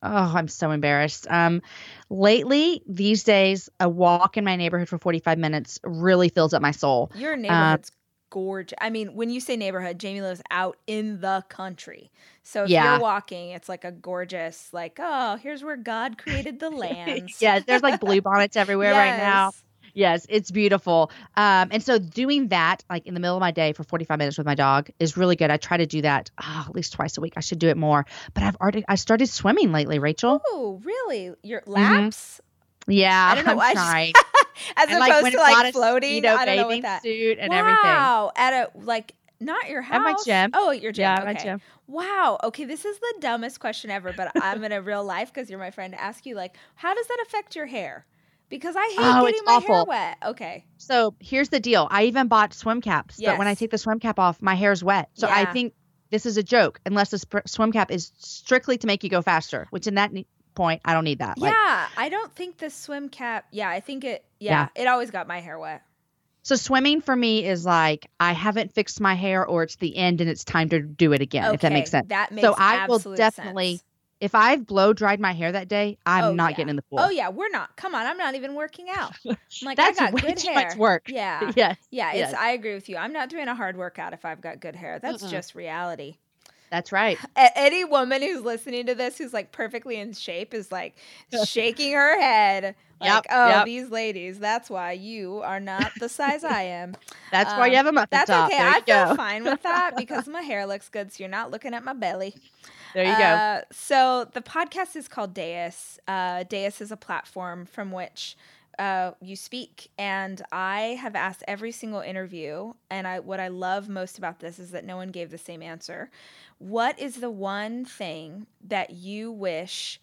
B: Oh, I'm so embarrassed. Um, lately, these days, a walk in my neighborhood for 45 minutes really fills up my soul.
A: Your neighborhood's gorgeous. I mean, when you say neighborhood, Jamie lives out in the country. So if yeah. you're walking, it's like a gorgeous, like, oh, here's where God created the land.
B: yeah, there's like blue bonnets everywhere yes. right now. Yes, it's beautiful. Um, and so doing that like in the middle of my day for 45 minutes with my dog is really good. I try to do that oh, at least twice a week. I should do it more. But I've already I started swimming lately, Rachel.
A: Oh, really? Your mm-hmm. laps?
B: Mm-hmm. Yeah, I don't know. I'm trying.
A: As and opposed like, to like floating,
B: you know,
A: I don't know what that.
B: suit and
A: wow.
B: everything.
A: Wow, at a like not your house.
B: At my gym.
A: Oh, your gym.
B: Yeah,
A: okay.
B: my gym.
A: Wow. Okay, this is the dumbest question ever, but I'm in a real life because you're my friend ask you like, how does that affect your hair? Because I hate oh, getting my awful. hair wet. Okay.
B: So here's the deal. I even bought swim caps, yes. but when I take the swim cap off, my hair's wet. So yeah. I think this is a joke, unless this swim cap is strictly to make you go faster. Which in that point, I don't need that.
A: Yeah, like, I don't think the swim cap. Yeah, I think it. Yeah, yeah, it always got my hair wet.
B: So swimming for me is like I haven't fixed my hair, or it's the end and it's time to do it again.
A: Okay,
B: if that makes sense.
A: That makes
B: so I will definitely.
A: Sense
B: if I've blow dried my hair that day, I'm
A: Oh,
B: not
A: yeah.
B: getting in the oh, pool.
A: Oh yeah, we're not. Come on, I'm not even working out. I'm like,
B: That's
A: I got good hair.
B: much work.
A: Yeah.
B: yes.
A: Yeah, it's
B: Yes.
A: I agree with you. I'm not doing a hard workout if I've got good hair. That's just reality.
B: That's right.
A: A- any woman who's listening to this who's like perfectly in shape is like shaking her head like,
B: Yep,
A: "Oh,
B: yep.
A: these ladies, that's why you are not the size I am."
B: That's why
A: Um,
B: you have a muffin
A: That's
B: top.
A: okay.
B: There
A: I feel
B: go.
A: fine with that because my hair looks good, so you're not looking at my belly.
B: There you go.
A: Uh, so the podcast is called Deus. Uh, Deus is a platform from which uh, you speak, and I have asked every single interview. And I, what I love most about this is that no one gave the same answer. What is the one thing that you wish?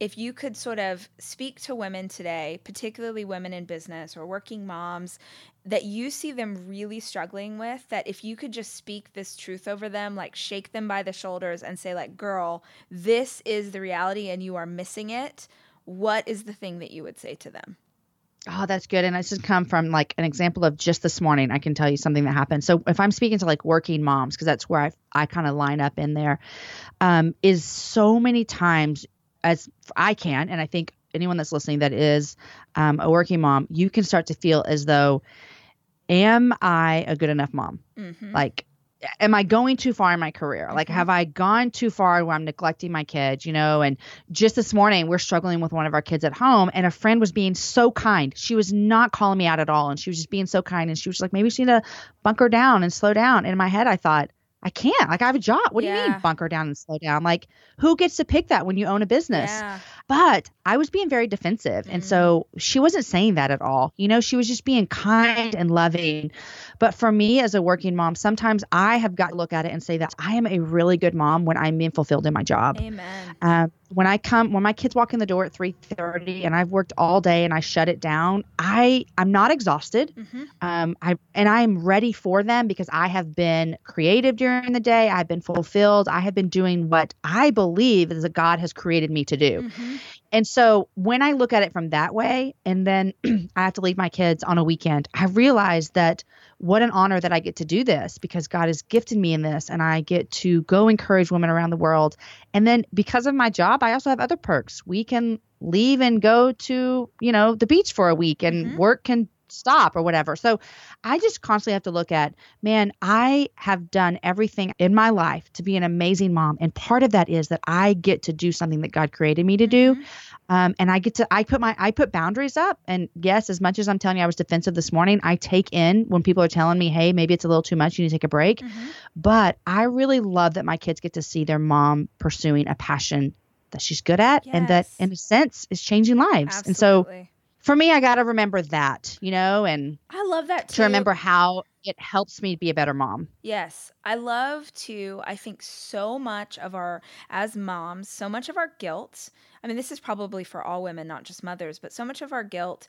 A: If you could sort of speak to women today, particularly women in business or working moms, that you see them really struggling with that if you could just speak this truth over them like shake them by the shoulders and say like girl this is the reality and you are missing it what is the thing that you would say to them
B: Oh, that's good. And this has come from like an example of just this morning. I can tell you something that happened. So if I'm speaking to like working moms, because that's where I I kind of line up in there, um, is so many times as I can, and I think anyone that's listening that is um, a working mom, you can start to feel as though, am I a good enough mom?
A: mm-hmm.
B: like am i going too far in my career like
A: Mhm.
B: have i gone too far where i'm neglecting my kids you know and just this morning we're struggling with one of our kids at home and a friend was being so kind she was not calling me out at all and she was just being so kind and she was like maybe she need to bunker down and slow down and in my head i thought i can't like i have a job what do you mean bunker down and slow down like who gets to pick that when you own a business
A: yeah
B: but I was being very defensive. And
A: Mm.
B: so she wasn't saying that at all. You know, she was just being kind and loving. But for me as a working mom, sometimes I have got to look at it and say that I am a really good mom when I'm being fulfilled in my job.
A: amen
B: Uh, when I come, when my kids walk in the door at 3:30 and I've worked all day and I shut it down, I I'm not exhausted.
A: mm-hmm.
B: Um, I and I am ready for them because I have been creative during the day. I've been fulfilled. I have been doing what I believe is that God has created me to do.
A: Mm-hmm.
B: And so when I look at it from that way, and then I have to leave my kids on a weekend, I realize that what an honor that I get to do this because God has gifted me in this and I get to go encourage women around the world. And then because of my job, I also have other perks. We can leave and go to, you know, the beach for a week and
A: Mhm.
B: work can stop or whatever. So I just constantly have to look at, man, I have done everything in my life to be an amazing mom. And part of that is that I get to do something that God created me to do.
A: Mhm.
B: Um, and I get to, I put my, I put boundaries up. And yes, as much as I'm telling you I was defensive this morning, I take in when people are telling me, hey, maybe it's a little too much, you need to take a break.
A: Mhm.
B: But I really love that my kids get to see their mom pursuing a passion that she's good at and that, in a sense, is changing lives. And so
A: Absolutely.
B: For me, I got to remember that, you know, and
A: I love that too.
B: to remember how it helps me be a better mom.
A: Yes, I love to. I think so much of our, as moms, so much of our guilt. I mean, this is probably for all women, not just mothers, but so much of our guilt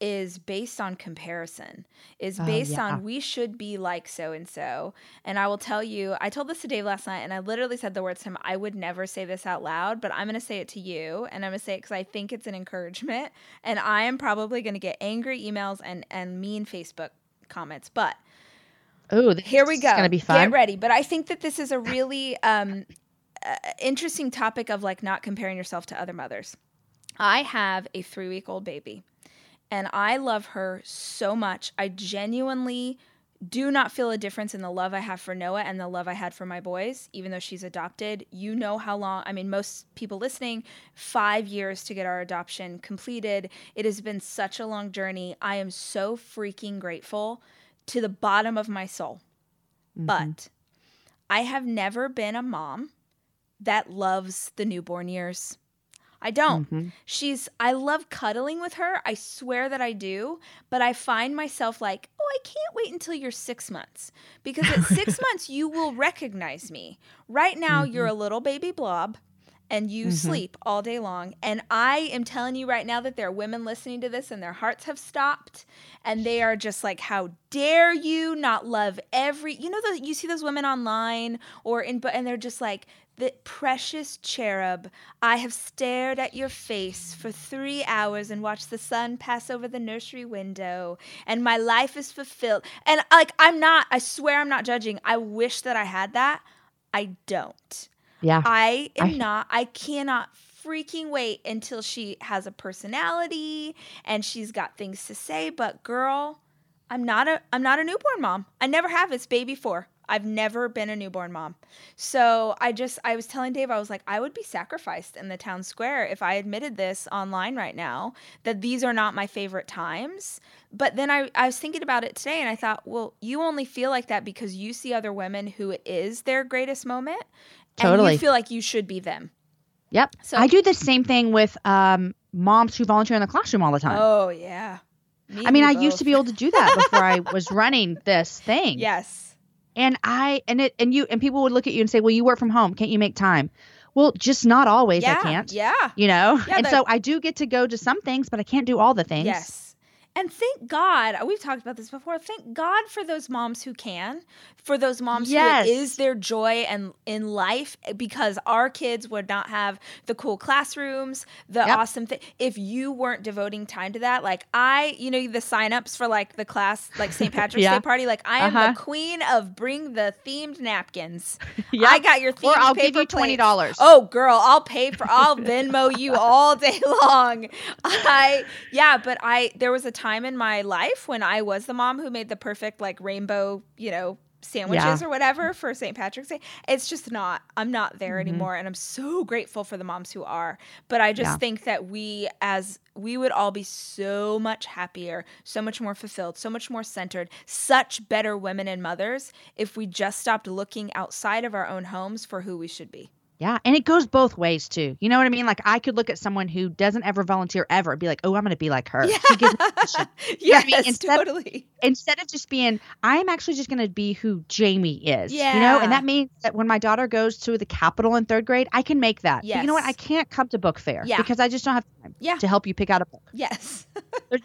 A: is based on comparison, is
B: Oh,
A: based
B: yeah.
A: on we should be like so and so. And I will tell you, I told this to Dave last night, and I literally said the words to him. I would never say this out loud, but I'm going to say it to you, and I'm going to say it because I think it's an encouragement. And I am probably going to get angry emails and and mean Facebook comments, but
B: Oh,
A: here we go.
B: Gonna be fun.
A: Get ready. But I think that this is a really um, uh, interesting topic of like not comparing yourself to other mothers. I have a three week old baby, and I love her so much. I genuinely do not feel a difference in the love I have for Noah and the love I had for my boys, even though she's adopted. You know how long, I mean, most people listening, five years to get our adoption completed. It has been such a long journey. I am so freaking grateful to the bottom of my soul.
B: Mhm.
A: But I have never been a mom that loves the newborn years. I don't.
B: Mhm.
A: She's, I love cuddling with her. I swear that I do. But I find myself like, oh, I can't wait until you're six months. Because at six months, you will recognize me. Right now, you're a little baby blob and you
B: Mhm.
A: sleep all day long. And I am telling you right now that there are women listening to this and their hearts have stopped and they are just like, how dare you not love every, you know, the, you see those women online or in, but, and they're just like, the precious cherub, I have stared at your face for three hours and watched the sun pass over the nursery window, and my life is fulfilled. And like, I'm not, I swear I'm not judging. I wish that I had that. I don't.
B: Yeah.
A: I am
B: I-
A: not, I cannot freaking wait until she has a personality and she's got things to say. But girl, I'm not a I'm not a newborn mom. I never have. It's baby four. I've never been a newborn mom. So I just I was telling Dave, I was like, I would be sacrificed in the town square if I admitted this online right now, that these are not my favorite times. But then I, I was thinking about it today and I thought, well, you only feel like that because you see other women who it is their greatest moment. And you feel like you should be them.
B: Yep.
A: So-
B: I do the same thing with um, moms who volunteer in the classroom all the time.
A: Oh yeah. Me
B: I mean, I used to be able to do that before I was running this thing.
A: Yes.
B: And I and it and you and people would look at you and say, "Well, you work from home. Can't you make time?" Well, just not always.
A: yeah.
B: I can't.
A: Yeah.
B: You know.
A: Yeah,
B: and so I do get to go to some things, but I can't do all the things.
A: Yes. And thank God, we've talked about this before. Thank God for those moms who can, for those moms
B: Yes.
A: who it is their joy and in life, because our kids would not have the cool classrooms, the
B: Yep.
A: awesome thing. If you weren't devoting time to that, like I, you know, the signups for like the class, like St. Patrick's
B: Yeah.
A: Day party, like I am
B: Uh-huh.
A: the queen of bring the themed napkins.
B: Yep.
A: I got your themed
B: Or I'll give you twenty dollars.
A: Oh, girl, I'll pay for. I'll Venmo you all day long. I yeah, but I there was a time in my life when I was the mom who made the perfect like rainbow, you know, sandwiches
B: Yeah.
A: or whatever for St. Patrick's Day. It's just not. I'm not there
B: Mm-hmm.
A: anymore, and I'm so grateful for the moms who are. But I just
B: Yeah.
A: think that we as we would all be so much happier, so much more fulfilled, so much more centered, such better women and mothers if we just stopped looking outside of our own homes for who we should be.
B: Yeah, and it goes both ways too. You know what I mean? Like I could look at someone who doesn't ever volunteer ever, and be like, "Oh, I'm going to be like her." She gives me permission. know I
A: yes,
B: mean? Instead-
A: totally.
B: Instead of just being, I'm actually just going to be who Jamie is. Yeah. You know, and that means that when my daughter goes to the Capitol in third grade, I can make that. But you know what? I can't come to book fair
A: Yeah.
B: because I just don't have time
A: Yeah.
B: to help you pick out a book.
A: Yes.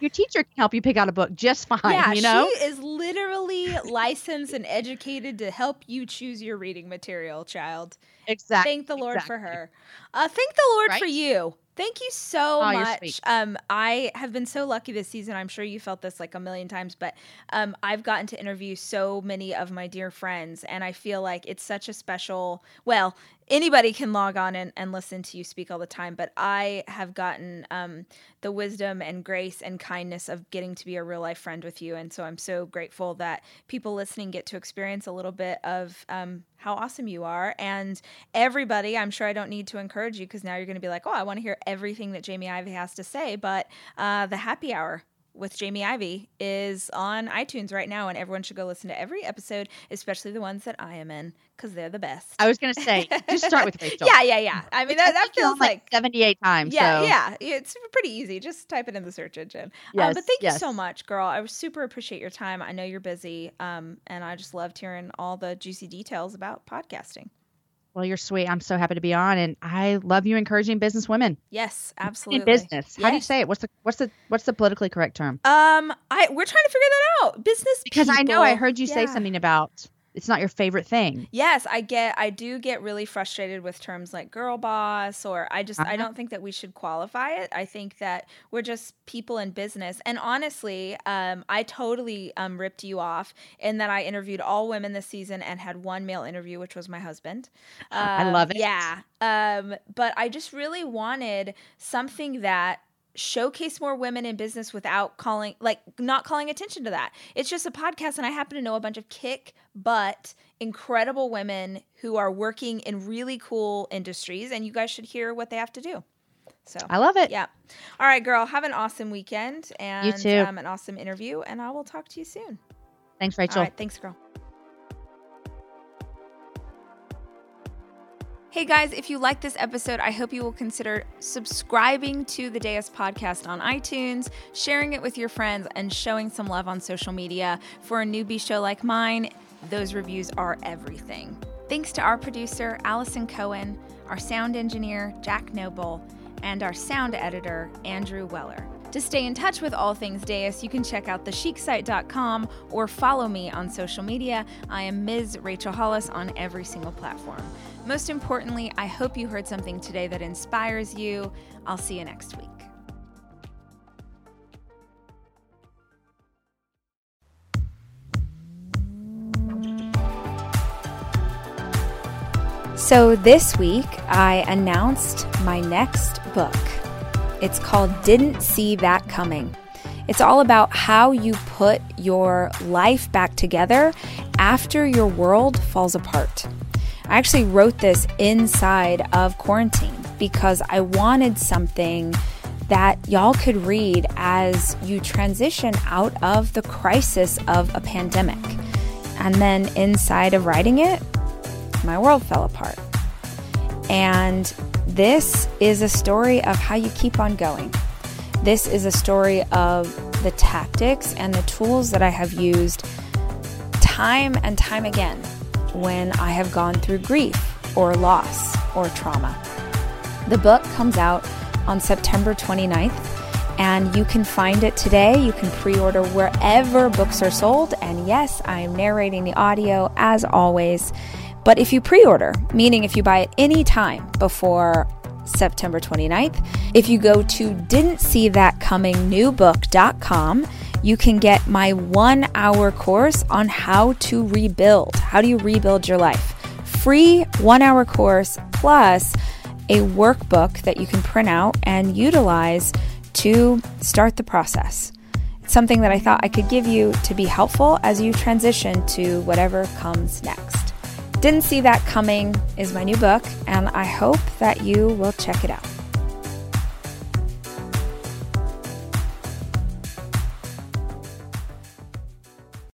B: Your teacher can help you pick out a book just fine.
A: yeah,
B: you know.
A: she is literally licensed and educated to help you choose your reading material, child.
B: exactly.
A: Thank the Lord for her. Uh, thank the Lord for you. Thank you so
B: Oh,
A: much. Um, I have been so lucky this season. I'm sure you felt this like a million times, but um, I've gotten to interview so many of my dear friends, and I feel like it's such a special. Well, anybody can log on and, and listen to you speak all the time, but I have gotten um, the wisdom and grace and kindness of getting to be a real life friend with you, and so I'm so grateful that people listening get to experience a little bit of um, how awesome you are. And everybody, I'm sure I don't need to encourage you because now you're going to be like, oh, I want to hear everything that Jamie Ivey has to say. But uh, the happy hour with Jamie Ivey is on iTunes right now, and everyone should go listen to every episode, especially the ones that I am in because they're the best.
B: I was going to say, just start with Rachel.
A: yeah, yeah, yeah. I mean, that, that feels like
B: 78 times.
A: yeah,
B: so.
A: yeah. It's pretty easy. Just type it in the search engine. um, but thank you so much, girl. I super appreciate your time. I know you're busy, um, and I just loved hearing all the juicy details about podcasting.
B: Well, you're sweet. I'm so happy to be on, and I love you encouraging business women
A: Yes,
B: in
A: absolutely.
B: business. How do you say it? What's the what's the what's the politically correct term?
A: Um, I we're trying to figure that out. Business
B: Because I know I heard you say something about it's not your favorite thing.
A: Yes, I get I do get really frustrated with terms like girl boss or I just I
B: Uh-huh.
A: don't think that we should qualify it. I think that we're just people in business. And honestly, um, I totally um, ripped you off in that I interviewed all women this season and had one male interview, which was my husband.
B: I
A: Um,
B: love it.
A: Yeah. Um, but I just really wanted something that showcase more women in business without calling like not calling attention to that. It's just a podcast and I happen to know a bunch of kick butt incredible women who are working in really cool industries and you guys should hear what they have to do. So
B: I love it.
A: yeah. All right, girl, have an awesome weekend and you
B: too.
A: Um, an awesome interview and I will talk to you soon.
B: Thanks, Rachel.
A: right, thanks, girl. Hey guys, if you like this episode, I hope you will consider subscribing to the Deus podcast on iTunes, sharing it with your friends, and showing some love on social media. For a newbie show like mine, those reviews are everything. Thanks to our producer, Allison Cohen, our sound engineer, Jack Noble, and our sound editor, Andrew Weller. To stay in touch with all things Deus, you can check out thechicSite.com or follow me on social media. I am Ms. Rachel Hollis on every single platform. Most importantly, I hope you heard something today that inspires you. I'll see you next week. So this week, I announced my next book. It's called Didn't See That Coming. It's all about how you put your life back together after your world falls apart. I actually wrote this inside of quarantine because I wanted something that y'all could read as you transition out of the crisis of a pandemic. And then inside of writing it, my world fell apart. And this is a story of how you keep on going. This is a story of the tactics and the tools that I have used time and time again when I have gone through grief or loss or trauma. The book comes out on September 29th and you can find it today. You can pre order wherever books are sold. And yes, I am narrating the audio as always. But if you pre order, meaning if you buy it any time before September 29th, if you go to didn't see that coming newbook.com, you can get my one hour course on how to rebuild. How do you rebuild your life? Free one hour course plus a workbook that you can print out and utilize to start the process. It's something that I thought I could give you to be helpful as you transition to whatever comes next. Didn't See That Coming is my new book, and I hope that you will check it out.